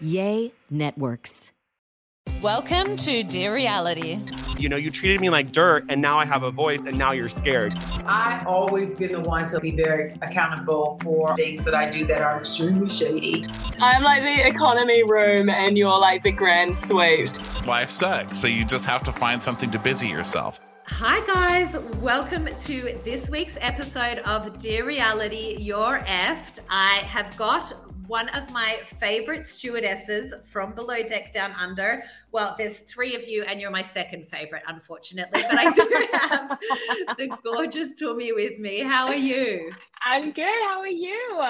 Yay Networks. Welcome to Dear Reality. You know, you treated me like dirt, and now I have a voice, and now you're scared. I always been the one to be very accountable for things that I do that are extremely shady. I'm like the economy room, and you're like the grand suite. Life sucks, so you just have to find something to busy yourself. Hi, guys. Welcome to this week's episode of Dear Reality, You're Effed. I have got one of my favorite stewardesses from Below Deck Down Under. Well, there's three of you, and you're my second favorite, unfortunately. But I do have the gorgeous Tumi with me. How are you? I'm good. How are you?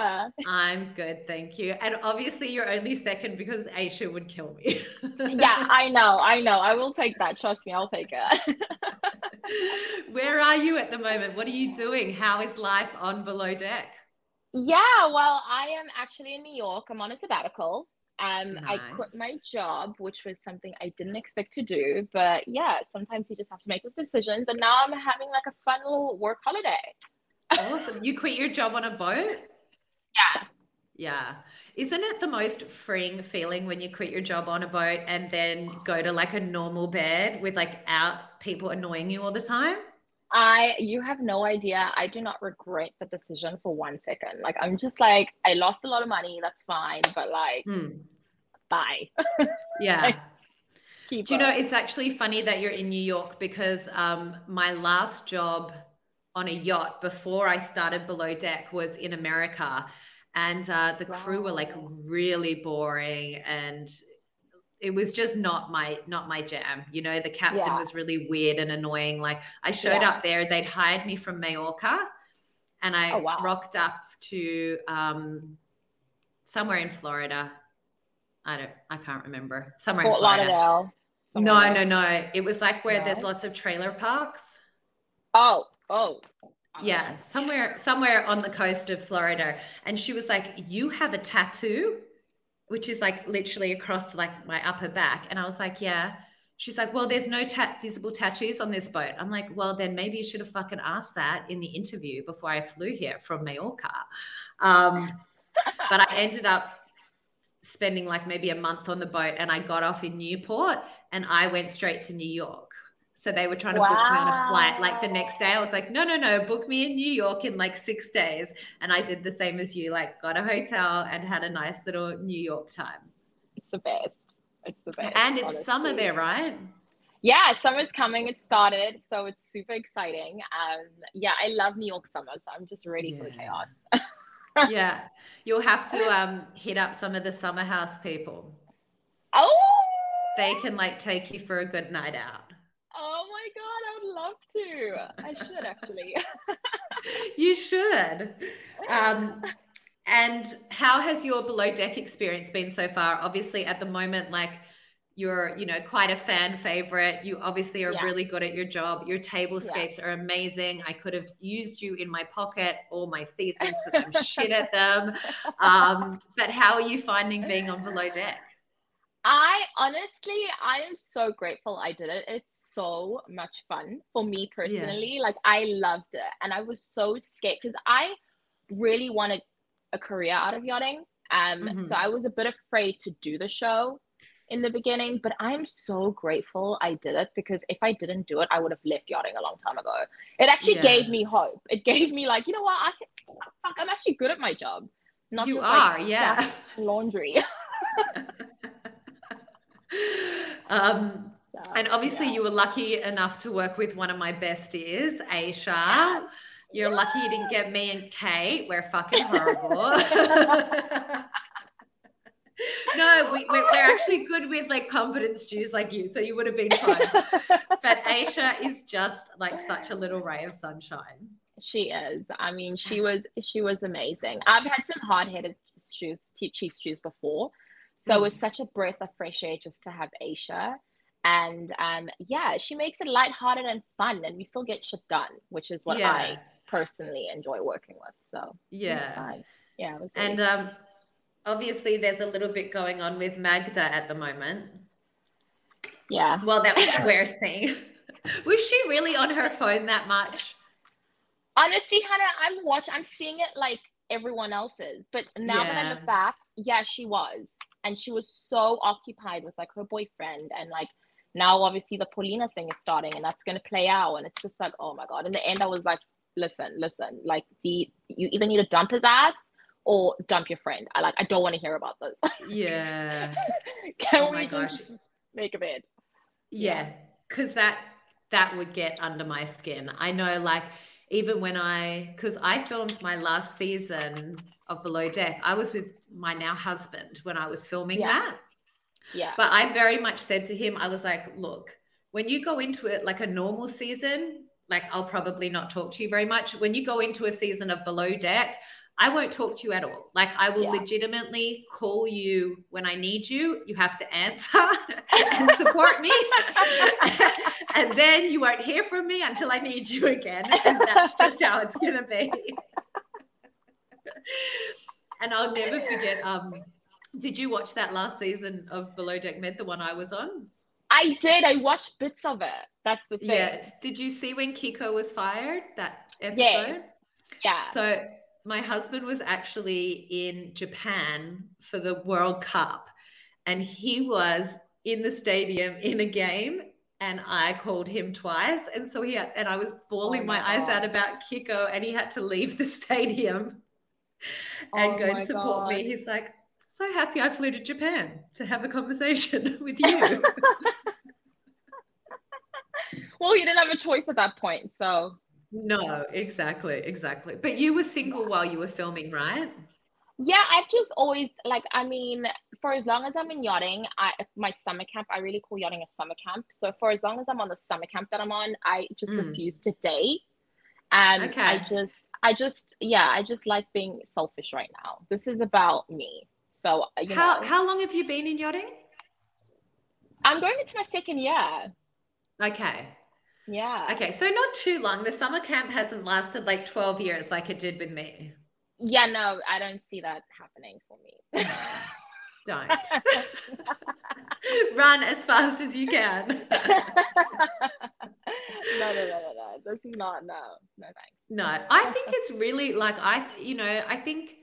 I'm good, thank you. And obviously, you're only second because Aisha would kill me. yeah, I know. I know. I will take that. Trust me, I'll take it. Where are you at the moment? What are you doing? How is life on Below Deck? Yeah, well, I am actually in New York. I'm on a sabbatical. Um, Nice. I quit my job, which was something I didn't expect to do. But yeah, sometimes you just have to make those decisions. And now I'm having like a fun little work holiday. Awesome. You quit your job on a boat? Yeah. Yeah. Isn't it the most freeing feeling when you quit your job on a boat and then go to like a normal bed with like out people annoying you all the time? I, you have no idea. I do not regret the decision for one second. Like, I'm just like, I lost a lot of money. That's fine. But like, Hmm. bye. Yeah. Keep Do you know, it's actually funny that you're in New York because um, my last job on a yacht before I started Below Deck was in America. And uh, the crew were like really boring and it was just not my not my jam you know the captain Yeah. was really weird and annoying like i showed Yeah. up there they'd hired me from Majorca and i Oh, wow. rocked up to um somewhere in florida i don't i can't remember somewhere Fort in florida Lauderdale. no somewhere. no no it was like where there's lots of trailer parks Oh, oh. yeah somewhere somewhere on the coast of florida and she was like you have a tattoo which is like literally across like my upper back. And i was like yeah. She's like well there's no ta- visible tattoos on this boat. I'm like well then maybe you should have fucking asked that in the interview before i flew here from Mallorca. um, but i ended up spending like maybe a month on the boat and i got off in newport and i went straight to new york so they were trying to book me on a flight like the next day. I was like, no, no, no, book me in New York in like six days. And I did the same as you, like got a hotel and had a nice little New York time. It's the best. It's the best. And it's summer there, right? Yeah, summer's coming. It started, so it's super exciting. Um, yeah, I love New York summer, so I'm just ready for the chaos. yeah. You'll have to um, hit up some of the summer house people. Oh, They can like take you for a good night out. oh my god, I would love to. I should actually. You should. Um, and how has your below deck experience been so far? Obviously, at the moment, like you're, you know, quite a fan favorite. You obviously are Yeah. really good at your job. Your tablescapes are amazing. I could have used you in my pocket all my seasons because I'm shit at them. Um, but how are you finding being on below deck? I honestly, I am so grateful I did it. It's so much fun for me personally. Like I loved it, and I was so scared because I really wanted a career out of yachting. Um, Mhm. so I was a bit afraid to do the show in the beginning, but I'm so grateful I did it because if I didn't do it, I would have left yachting a long time ago. It actually Yeah. gave me hope. It gave me like, you know what, I can, fuck, I'm actually good at my job. Not You just are, like yeah. laundry. um, So, and obviously, yeah. you were lucky enough to work with one of my besties, Aisha. Yeah. You're lucky you didn't get me and Kate. We're fucking horrible. no, we, we're, we're actually good with like confidence stews like you, so you would have been fine. But Aisha is just like such a little ray of sunshine. She is. I mean, she was she was amazing. I've had some hard headed shoes, chief stews before, so it was such a breath of fresh air just to have Aisha. And um, yeah, she makes it lighthearted and fun, and we still get shit done, which is what Yeah. I personally enjoy working with. So Yeah. yeah, it really And um, obviously, there's a little bit going on with Magda at the moment. yeah. Well, that we're seeing. Was she really on her phone that much? Honestly, Hannah, I'm watching. I'm seeing it like everyone else's, but now that I Yeah. look back, yeah, she was, and she was so occupied with like her boyfriend, and like now obviously the Paulina thing is starting, and that's gonna play out, and it's just like, oh my god. In the end, I was like, listen, listen, like the you either need to dump his ass or dump your friend. I like, I don't want to hear about this. Yeah. Can Oh we my just gosh. make a bed? Yeah, because that that would get under my skin. I know, like even when I, because I filmed my last season of Below Deck, I was with my now husband when I was filming Yeah. that. Yeah. But I very much said to him, I was like, look, when you go into it like a normal season, like I'll probably not talk to you very much. When you go into a season of Below Deck, I won't talk to you at all. Like I will Yeah. legitimately call you when I need you. You have to answer and support me. and then you won't hear from me until I need you again. And that's just how it's gonna be. And I'll never forget. Um, did you watch that last season of Below Deck Med, the one I was on? I did. I watched bits of it. That's the thing. Yeah. Did you see when Kiko was fired? That episode? Yeah. Yeah. So my husband was actually in Japan for the World Cup, and he was in the stadium in a game. And I called him twice, and so he had, and I was bawling Oh my, my eyes out about Kiko, and he had to leave the stadium and Oh go and support me. He's like, so happy I flew to Japan to have a conversation with you. well, you didn't have a choice at that point, so no, exactly, exactly. But you were single while you were filming, right? yeah, I've just always like. I mean, for as long as I'm in yachting, I my summer camp. I really call yachting a summer camp. So for as long as I'm on the summer camp that I'm on, I just Mm. refuse to date. And I just, I just, yeah, I just like being selfish right now. This is about me. So uh, you how know, how long have you been in yachting? I'm going into my second year. Okay. Yeah. Okay. So not too long. The summer camp hasn't lasted like 12 years like it did with me. Yeah. No, I don't see that happening for me. Don't. Run as fast as you can. no, no, no, no, no. This is not no, no thanks. No, I think it's really like I, you know, I think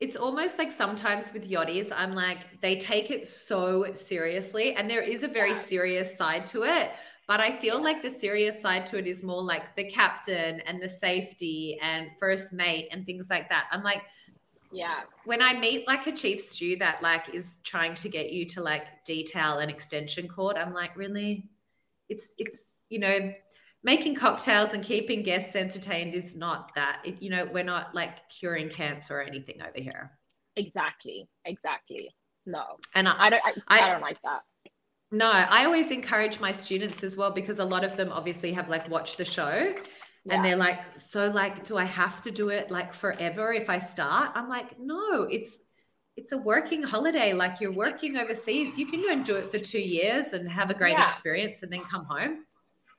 it's almost like sometimes with yachties, I'm like they take it so seriously, and there is a very serious side to it. But I feel like the serious side to it is more like the captain and the safety and first mate and things like that. I'm like, Yeah. when I meet like a chief stew that like is trying to get you to like detail an extension cord, I'm like, really? It's it's you know, making cocktails and keeping guests entertained is not that. It, you know, we're not like curing cancer or anything over here. Exactly. Exactly. No. And I, I don't I, I, I- don't like that. no, I always encourage my students as well because a lot of them obviously have like watched the show Yeah. and they're like, so like, do I have to do it like forever if I start? I'm like, no, it's it's a working holiday. Like you're working overseas. You can go and do it for two years and have a great Yeah. experience and then come home.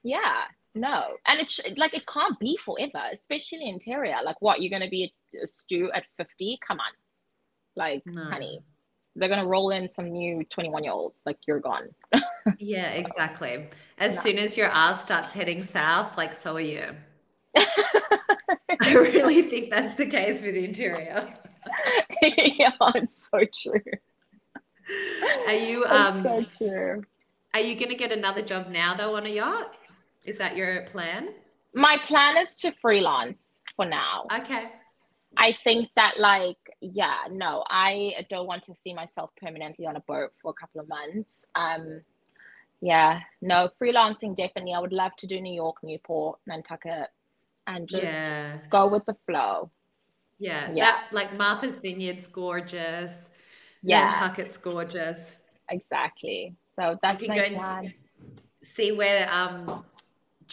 Yeah. No. And it's like it can't be forever, especially interior. Like what, you're gonna be a, a stew at 50? Come on. Like, No. honey. They're gonna roll in some new 21 year olds. Like you're gone. Yeah, exactly. As No. soon as your ass starts heading south, like so are you. I really think that's the case with interior. yeah, it's so true. Are you um so true. are you gonna get another job now though on a yacht? Is that your plan? My plan is to freelance for now. Okay. I think that like yeah, no, I don't want to see myself permanently on a boat for a couple of months. Um yeah, no, freelancing definitely. I would love to do New York, Newport, Nantucket and just yeah. go with the flow. Yeah. Yeah. That like Martha's Vineyard's gorgeous. Yeah. Nantucket's gorgeous. Exactly. So that's can my go and. See where um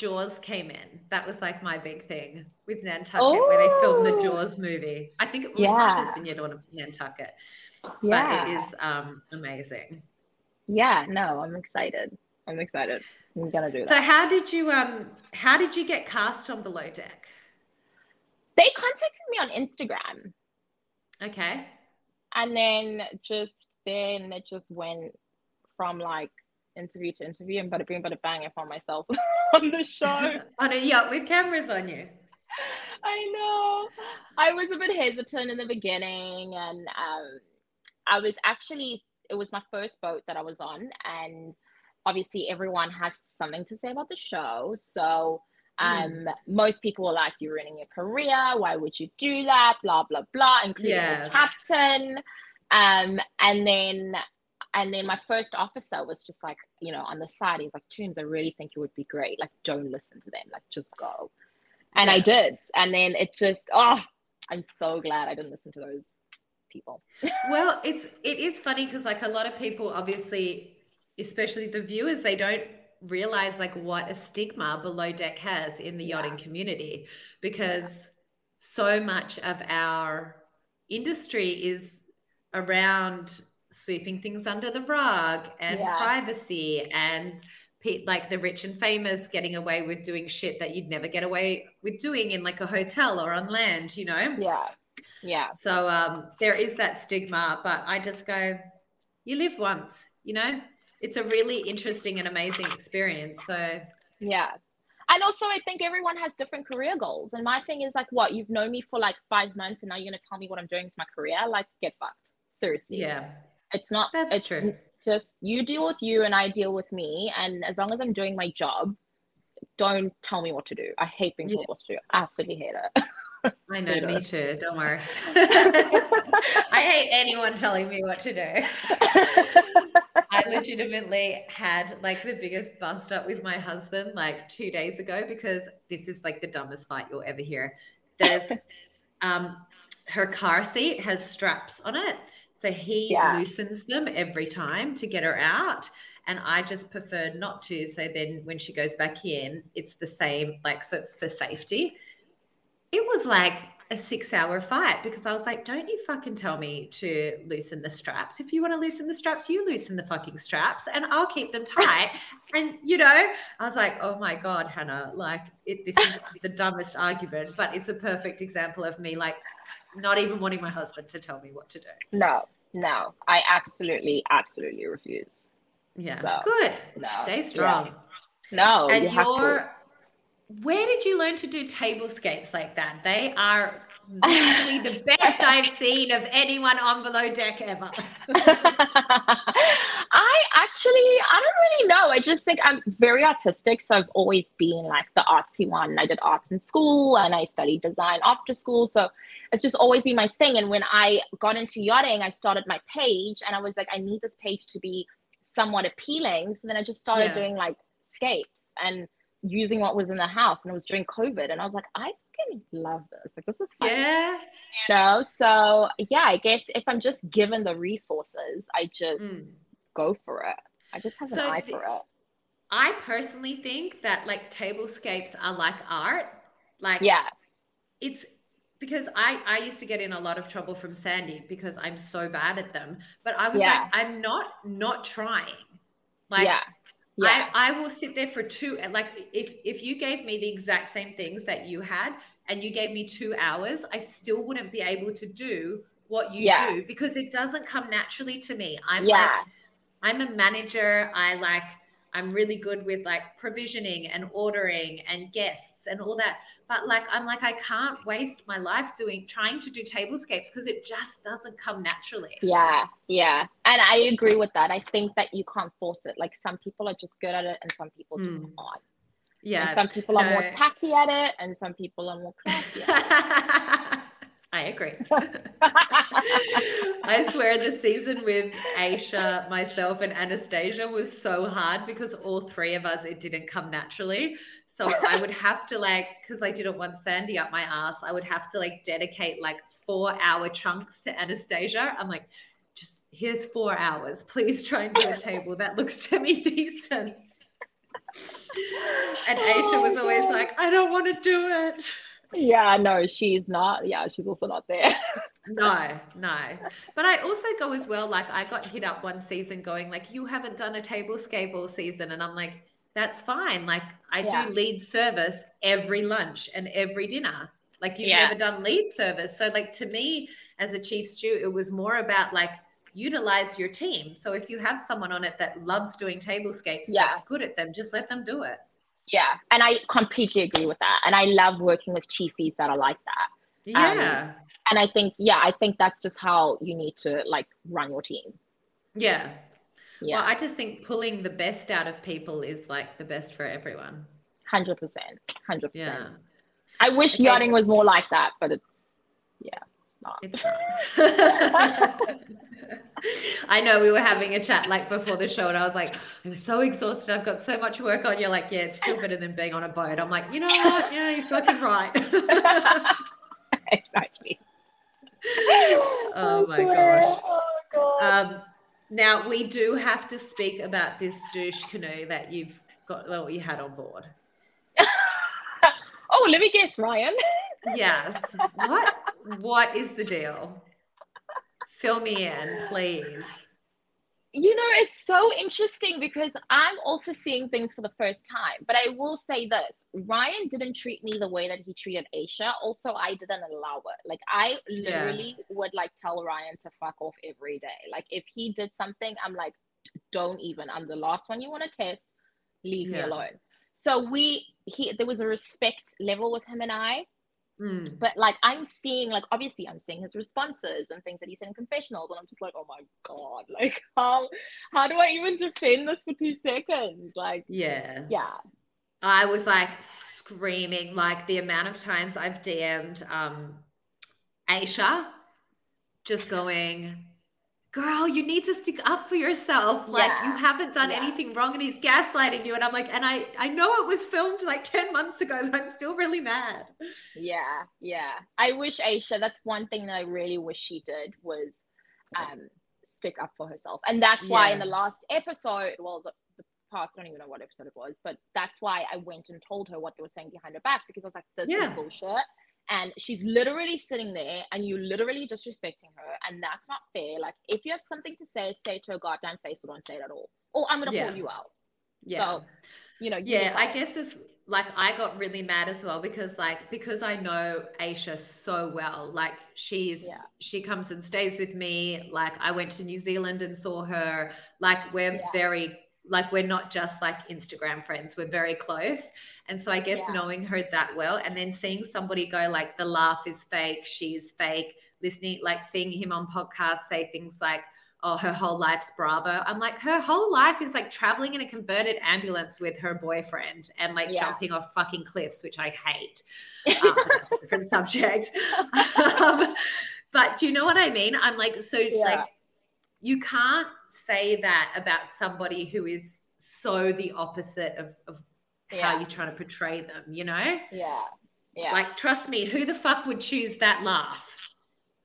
Jaws came in. That was like my big thing with Nantucket, where they filmed the Oh. Jaws movie. I think it was Yeah. Martha's Vineyard or Nantucket. Yeah. But it is um amazing. Yeah, no, I'm excited. I'm excited. I'm gonna do that. So how did you um how did you get cast on Below Deck? they contacted me on Instagram Okay. and then just then it just went from like interview to interview and bada bing bada bang I found myself on the show. on a yacht with cameras on you. I know. I was a bit hesitant in the beginning, and um, I was actually, it was my first boat that I was on, and obviously everyone has something to say about the show. So um, most people were like, "You're ruining your career. Why would you do that?" Blah blah blah, including Yeah. the captain. Um, and then. And then my first officer was just like, you know, on the side, he's like, Toons, I really think it would be great. Like, don't listen to them. Like, just go and I did. And then it just oh, I'm so glad I didn't listen to those people. Well, it's it is funny because like a lot of people obviously, especially the viewers, they don't realize like what a stigma below deck has in the yachting community because so much of our industry is around sweeping things under the rug and Yeah. privacy and pe- like the rich and famous getting away with doing shit that you'd never get away with doing in like a hotel or on land, you know? Yeah. Yeah. So um, there is that stigma, but I just go, you live once, you know? It's a really interesting and amazing experience. So Yeah. And also I think everyone has different career goals. And my thing is like what, you've known me for like five months and now you're gonna tell me what I'm doing with my career? Like get fucked. Seriously. yeah, It's not that's it's true. just you deal with you and I deal with me. And as long as I'm doing my job, don't tell me what to do. I hate being told what to do. I absolutely hate it. I know, me too. Don't worry. I hate anyone telling me what to do. I legitimately had like the biggest bust up with my husband like two days ago because this is like the dumbest fight you'll ever hear. There's um her car seat has straps on it. So he Yeah. loosens them every time to get her out. And I just prefer not to. So then when she goes back in, it's the same, like, so it's for safety. It was like a six hour fight because I was like, don't you fucking tell me to loosen the straps. If you want to loosen the straps, you loosen the fucking straps and I'll keep them tight. and, you know, I was like, oh my God, Hannah, like, it, this is the dumbest argument, but it's a perfect example of me, like, not even wanting my husband to tell me what to do. no, no. I absolutely, absolutely refuse. Yeah. So, Good. no, Stay yeah. strong. No, and you you're where did you learn to do tablescapes like that? They are literally the best I've seen of anyone on below deck ever. I actually, I don't really know. I just think I'm very artistic. So I've always been like the artsy one. I did arts in school and I studied design after school. So it's just always been my thing. And when I got into yachting, I started my page and I was like, I need this page to be somewhat appealing. So then I just started Yeah. doing like scapes and using what was in the house. And it was during COVID. And I was like, I fucking love this. Like, this is fun yeah. you know so yeah i guess if i'm just given the resources i just Mm. Go for it i just have So an eye the- for it I personally think that like tablescapes are like art. Like yeah it's because I I used to get in a lot of trouble from Sandy because I'm so bad at them. But I was Yeah. like, I'm not not trying. Like yeah yeah I, I will sit there for two like if if you gave me the exact same things that you had and you gave me two hours i still wouldn't be able to do what you Yeah. do because it doesn't come naturally to me i'm yeah like i'm a manager. I like i'm really good with like provisioning and ordering and guests and all that. But like i'm like i can't waste my life doing trying to do tablescapes because it just doesn't come naturally. Yeah yeah. And i agree with that. I think that you can't force it. Like some people are just good at it and some people just Mm. aren't yeah. and some people are more tacky at it and some people are more classy at it. I swear the season with Aisha, myself, and Anastasia was so hard because all three of us, it didn't come naturally. So I would have to like, because I didn't want Sandy up my ass, I would have to like dedicate like four hour chunks to Anastasia. I'm like, just here's four hours. Please try and do a table that looks semi decent. And oh Aisha was always like, I don't want to do it. Yeah, no, she's not. Yeah, she's also not there. no, no. But I also go as well. Like I got hit up one season going like, you haven't done a tablescape all season. And I'm like, that's fine. Like I Yeah. do lead service every lunch and every dinner. Like you've Yeah. never done lead service. So like to me as a chief stew, it was more about like utilize your team. So if you have someone on it that loves doing tablescapes, Yeah. that's good at them, just let them do it. Yeah, and I completely agree with that. And I love working with chiefies that are like that. Um, yeah. And I think, yeah, I think that's just how you need to like run your team. yeah. Yeah, Well, I just think pulling the best out of people is like the best for everyone. hundred percent, 100%. Yeah. I wish Okay, yachting was more like that, but it's yeah, not. It's not. I know we were having a chat like before the show, and I was like, I'm so exhausted. I've got so much work on. You're like, yeah, it's still better than being on a boat. I'm like, you know what? Yeah, you're fucking right. exactly. oh my gosh. Oh god. Um, now we do have to speak about this douche canoe that you've got. Well, you had on board. oh, let me guess, Ryan. Yes. What? What is the deal? Fill me in, please. You know, it's so interesting because I'm also seeing things for the first time. But I will say this Ryan didn't treat me the way that he treated Aisha. Also, I didn't allow it. Like, I Yeah. literally would like tell Ryan to fuck off every day. Like, if he did something, I'm like, don't even. I'm the last one you want to test. Leave me alone. So we, he, there was a respect level with him and I Mm. but like I'm seeing, like obviously I'm seeing his responses and things that he said in confessionals, and I'm just like, oh my god, like how how do I even defend this for two seconds? Like, Yeah. yeah, I was like screaming, like the amount of times I've DM'd um Aisha, just going, girl, you need to stick up for yourself. Like Yeah. you haven't done Yeah. anything wrong and he's gaslighting you. And I'm like, and I I know it was filmed like 10 months ago, but I'm still really mad. yeah, yeah. I wish Aisha. That's one thing that I really wish she did was um stick up for herself, and that's why in the last episode, well, the, the past, I don't even know what episode it was, but that's why I went and told her what they were saying behind her back because I was like, this Yeah. is bullshit. And she's literally sitting there and you're literally disrespecting her. And that's not fair. Like, if you have something to say, say it to her goddamn face or don't say it at all. Or I'm going to Yeah. call you out. Yeah. So, you know, you yeah i guess it's like i got really mad as well because like because i know aisha so well like she's Yeah. she comes and stays with me like i went to new zealand and saw her like we're Yeah. very like we're not just like instagram friends we're very close and so i guess Yeah. knowing her that well and then seeing somebody go like the laugh is fake she's fake listening like seeing him on podcasts say things like oh, her whole life's Bravo. I'm like, her whole life is like traveling in a converted ambulance with her boyfriend and like Yeah. jumping off fucking cliffs, which I hate. Um, that's a different subject. um, but do you know what I mean? I'm like, so Yeah. like, you can't say that about somebody who is so the opposite of, of how you're trying to portray them, you know? Yeah. Yeah. Like, trust me, who the fuck would choose that laugh?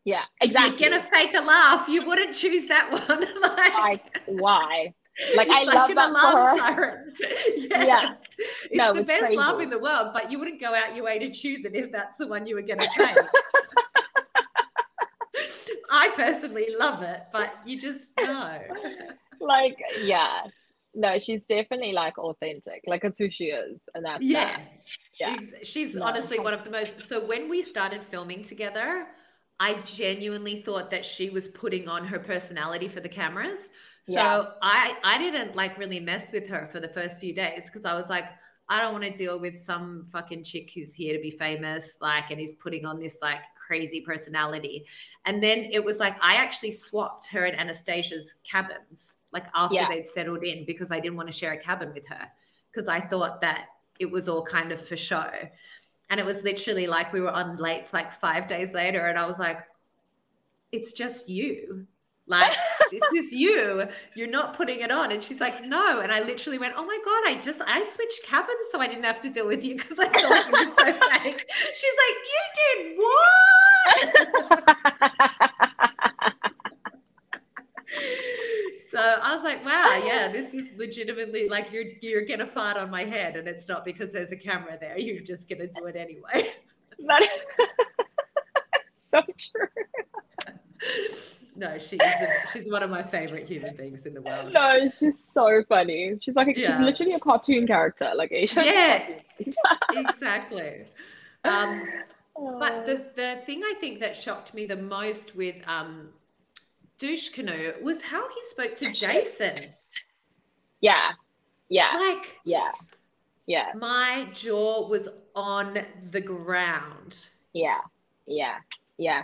yeah. If Exactly. you're gonna fake a laugh, you wouldn't choose that one. like, like, why? Like, I it's love that alarm her. siren. yes. Yeah. It's No, the it's best laugh in the world, but you wouldn't go out your way to choose it if that's the one you were gonna take. I personally love it, but you just know. like, yeah. No, she's definitely like authentic. Like, it's who she is. And that's Yeah. that. Yeah. She's No, honestly one of the most. So when we started filming together, I genuinely thought that she was putting on her personality for the cameras. So Yeah. I I didn't like really mess with her for the first few days because I was like, I don't want to deal with some fucking chick who's here to be famous, like, and he's putting on this like crazy personality. And then it was like I actually swapped her and Anastasia's cabins, like after Yeah. they'd settled in, because I didn't want to share a cabin with her because I thought that it was all kind of for show. And it was literally like we were on lates like five days later, and I was like, it's just you. Like, this is you. You're not putting it on. And she's like, no. And I literally went, oh my God, I just, I switched cabins so I didn't have to deal with you because I thought you were so fake. She's like, you did what? so I was like, wow, yeah, this is legitimately like you're you're gonna fart on my head, and it's not because there's a camera there. You're just gonna do it anyway. That is so true. no, she's she's one of my favorite human beings in the world. No, she's so funny. She's like a, Yeah. she's literally a cartoon character, like Asian. Yeah. exactly. Um, but the the thing I think that shocked me the most with um, douche canoe was how he spoke to Jason. yeah, yeah, Like yeah, yeah, my jaw was on the ground. yeah, yeah, yeah.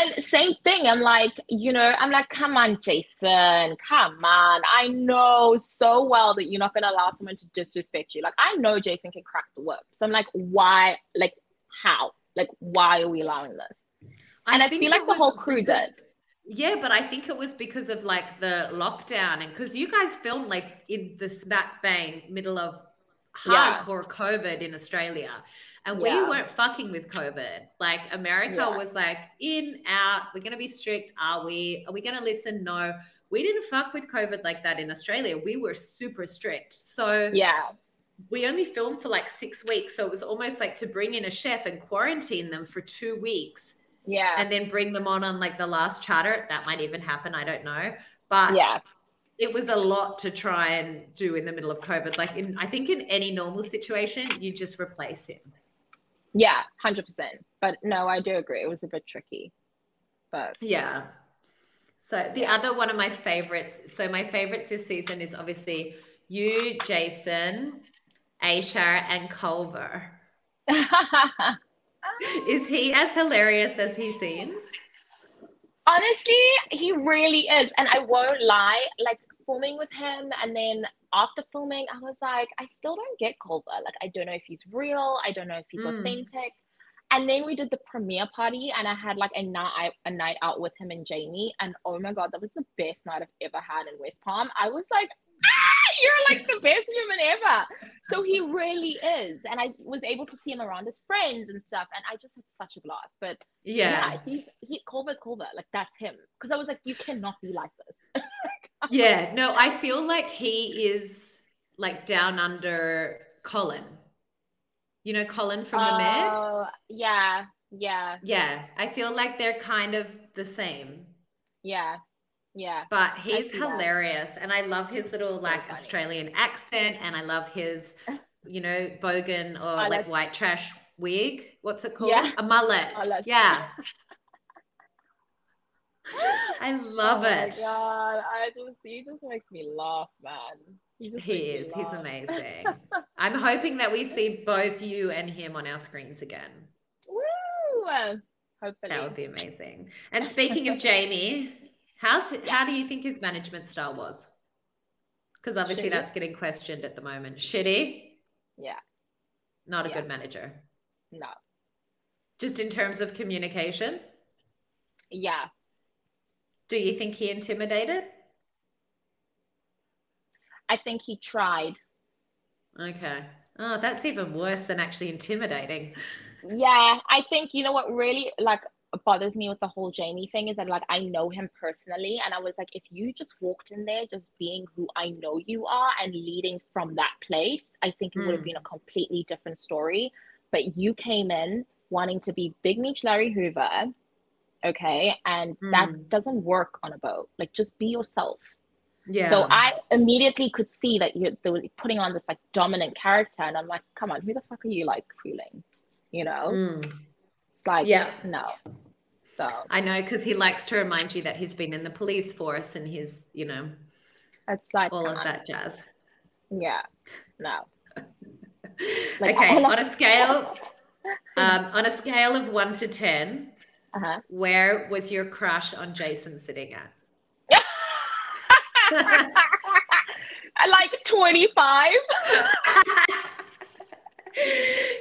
And same thing. I'm like, you know, I'm like, come on, Jason, come on. I know so well that you're not gonna allow someone to disrespect you. Like, I know Jason can crack the whip. So I'm like, why? Like, how? Like, why are we allowing this? And I think feel like the whole crew because- did. Yeah, but I think it was because of like the lockdown and because you guys filmed like in the smack bang middle of Yeah. hardcore COVID in Australia. And we Yeah. weren't fucking with COVID. Like America Yeah. was like in, out, we're gonna be strict. Are we? Are we gonna listen? No. We didn't fuck with COVID like that in Australia. We were super strict. So Yeah, we only filmed for like six weeks. So it was almost like to bring in a chef and quarantine them for two weeks yeah, and then bring them on on like the last charter. That might even happen. I don't know. But yeah, it was a lot to try and do in the middle of COVID. Like in, I think in any normal situation, you just replace him. yeah, hundred percent. But no, I do agree. It was a bit tricky. But Yeah. So the other one of my favorites. So my favorites this season is obviously you, Jason, Aisha, and Culver. Is he as hilarious as he seems? honestly, he really is. And I won't lie, like filming with him and then after filming, I was like, I still don't get Culver. Like, I don't know if he's real. I don't know if he's Mm. authentic. And then we did the premiere party, and I had like a night a night out with him and Jamie. And oh my god, that was the best night I've ever had in West Palm. I was like, ah, you're like the best human ever. So he really is. And I was able to see him around his friends and stuff. And I just had such a blast. But Yeah. yeah, he's he Culver's Culver. Like that's him. Because I was like, you cannot be like this. Yeah. No, I feel like he is like down under Colin. You know, Colin from the Med? Oh, yeah, yeah, Yeah. I feel like they're kind of the same. yeah, yeah. But he's see that. hilarious. And I love his little like funny. Australian accent and I love his, you know, bogan or I like like- white trash wig. What's it called? Yeah. A mullet. Like- Yeah. I love oh it. oh it. My God, I just he just makes me laugh, man. He just He is. He's amazing. I'm hoping that we see both you and him on our screens again. Woo! Hopefully. That would be amazing. And speaking of Jamie, how's how do you think his management style was? Because obviously Shitty. that's getting questioned at the moment. Shitty, Yeah. not a Yeah. good manager. No. Just in terms of communication, Yeah. Do you think he intimidated? I think he tried. Okay. Oh, that's even worse than actually intimidating. Yeah, I think you know what really like bothers me with the whole Jamie thing is that like I know him personally, and I was like, if you just walked in there just being who I know you are and leading from that place, I think it would have Mm. been a completely different story. But you came in wanting to be Big Meech Larry Hoover, okay, and Mm. that doesn't work on a boat. Like just be yourself. Yeah. So I immediately could see that you they were putting on this like dominant character, and I'm like, come on, who the fuck are you like fooling? You know, Mm. it's like, Yeah. no. So I know because he likes to remind you that he's been in the police force and he's, you know, it's like all of on. that jazz. Yeah, no. Like, okay, on a scale, um, on a scale of one to ten, Uh-huh. where was your crush on Jason sitting at? Like 25.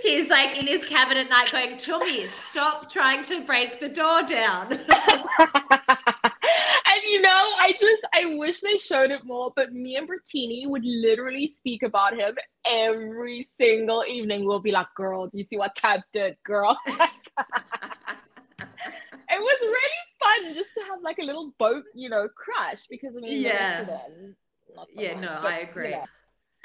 He's like in his cabin at night going, Tumi, stop trying to break the door down. and you know, I just I wish they showed it more, but me and Brittini would literally speak about him every single evening. We'll be like, girl, do you see what Tab did, girl? It was really fun just to have like a little boat, you know, crash because I mean, Yeah. then, so yeah, much, no, but, I agree. know.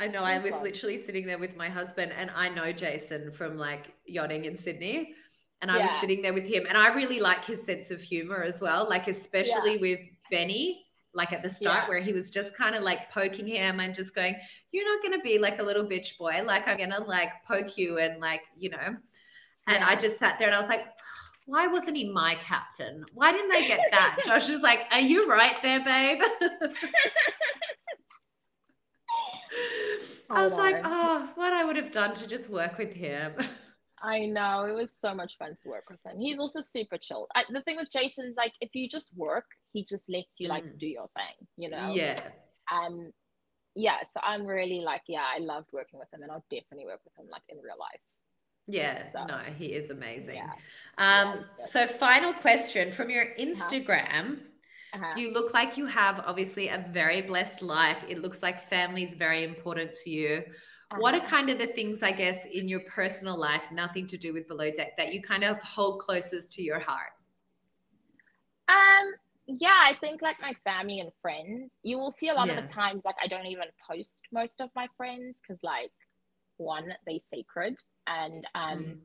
I know. I was fun. literally sitting there with my husband, and I know Jason from like yachting in Sydney. And I was sitting there with him, and I really like his sense of humor as well. Like, especially with Benny, like at the start, Yeah. where he was just kind of like poking him and just going, You're not going to be like a little bitch boy. Like, I'm going to like poke you and like, you know. And I just sat there and I was like, why wasn't he my captain? Why didn't I get that? Josh is like, Are you right there, babe? I I was like, oh, what I would have done to just work with him. I know it was so much fun to work with him. He's also super chill. I, the thing with Jason is like if you just work, he just lets you like Mm. do your thing, you know. Yeah. Um, yeah. So I'm really like, yeah, I loved working with him, and I'll definitely work with him like in real life. Yeah. So, No, he is amazing. Yeah. Um, Yeah, so final question from your Instagram. Uh-huh. You look like you have obviously a very blessed life. It looks like family is very important to you. What are Uh-huh. kind of the things, I guess, in your personal life, nothing to do with below deck, that you kind of hold closest to your heart? Um, yeah, I think like my family and friends. You will see a lot of the times like I don't even post most of my friends because like one, they sacred, and um, Mm.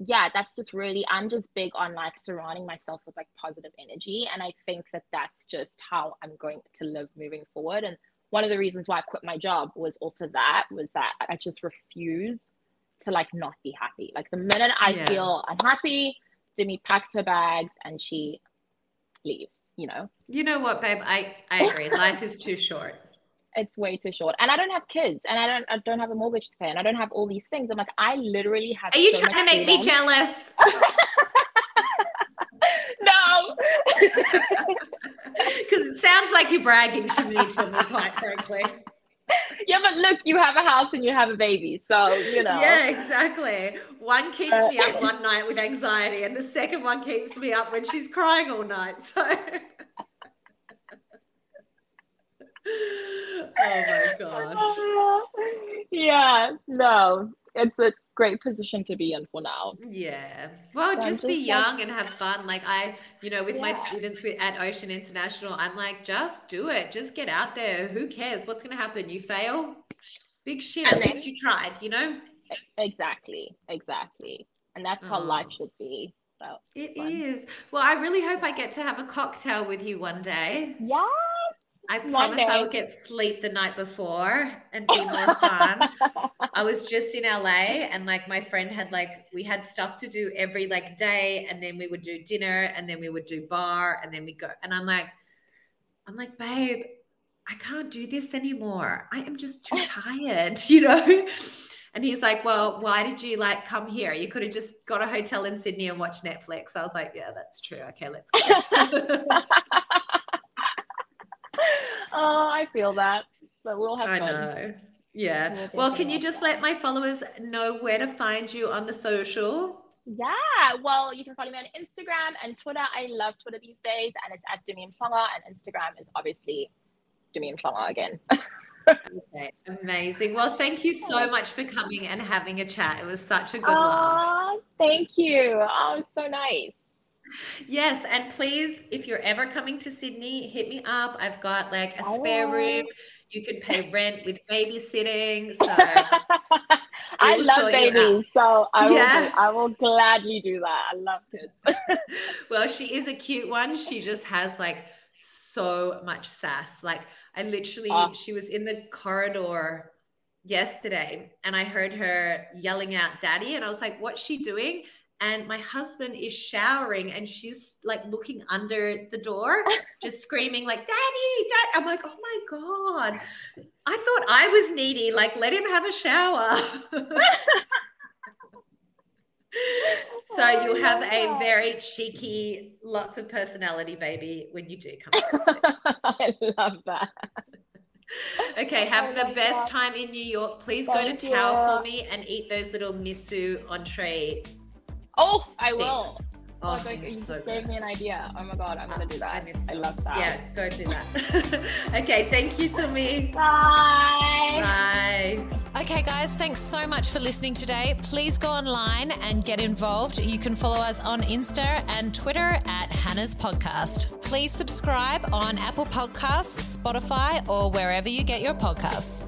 yeah, that's just really. I'm just big on like surrounding myself with like positive energy, and I think that that's just how I'm going to live moving forward. And one of the reasons why I quit my job was also that was that I just refuse to like not be happy. Like the minute I Yeah. feel unhappy, Tumi packs her bags and she leaves, you know? You know what, babe? I, I agree. life is too short. It's way too short. And I don't have kids and I don't I don't have a mortgage to pay and I don't have all these things. I'm like, I literally have Are you so trying to make me jealous? no. Because it sounds like you're bragging to me, to me, quite frankly. yeah, but look, you have a house and you have a baby. So, you know. Yeah, exactly. One keeps Uh, me up one night with anxiety, and the second one keeps me up when she's crying all night. So, oh my god. yeah, no. It's a great position to be in for now. Yeah. Well, So just be just like- young and have fun. Like I, you know, with my Yeah. students with at Ocean International, I'm like, just do it. Just get out there. Who cares? What's gonna happen? You fail? Big shit. And At least you tried, you know? Exactly. Exactly. And that's how Oh. life should be. So It Fun. is. Well, I really hope I get to have a cocktail with you one day. yeah. I promise I will get sleep the night before and be more fun. I was just in LA and like my friend had like we had stuff to do every like day and then we would do dinner and then we would do bar and then we go and I'm like I'm like babe I can't do this anymore. I am just too tired, you know? And he's like, "Well, why did you like come here? You could have just got a hotel in Sydney and watched Netflix." I was like, "Yeah, that's true. Okay, let's go." Oh, I feel that. But we'll have I fun. know. Yeah. We'll Well, can you just fun. let my followers know where to find you on the social? Yeah, well, you can follow me on Instagram and Twitter. I love Twitter these days, and it's at Tumi Mhlongo, and Instagram is obviously Tumi Mhlongo again. Okay, amazing. Well, thank you so much for coming and having a chat. It was such a good laugh. Thank you. Oh, it's so nice. Yes, and please, if you're ever coming to Sydney, hit me up. I've got like a I spare will. room. You can pay rent with babysitting. So I love babies, so I will. Yeah. Do, I will gladly do that. I love kids. well, she is a cute one. She just has like so much sass. Like I literally, Ah. she was in the corridor yesterday and I heard her yelling out daddy and I was like, what's she doing? And my husband is showering and she's like looking under the door, just screaming like, daddy, dad. I'm like, oh my God. I thought I was needy. Like, let him have a shower. So Oh, you'll have a very cheeky, lots of personality baby when you do come. I love that. Okay, have Oh the best God. time in New York. Please Thank go to Tao for me and eat those little misu entree. Oh, I will. Oh, Oh, like, you so just good. gave me an idea. Oh my god, I'm gonna ah, do that. I miss I love that. Yeah, go do that. okay, thank you, Tumi. Bye. Bye. Okay, guys, thanks so much for listening today. Please go online and get involved. You can follow us on Insta and Twitter at Hannah's Podcast. Please subscribe on Apple Podcasts, Spotify, or wherever you get your podcasts.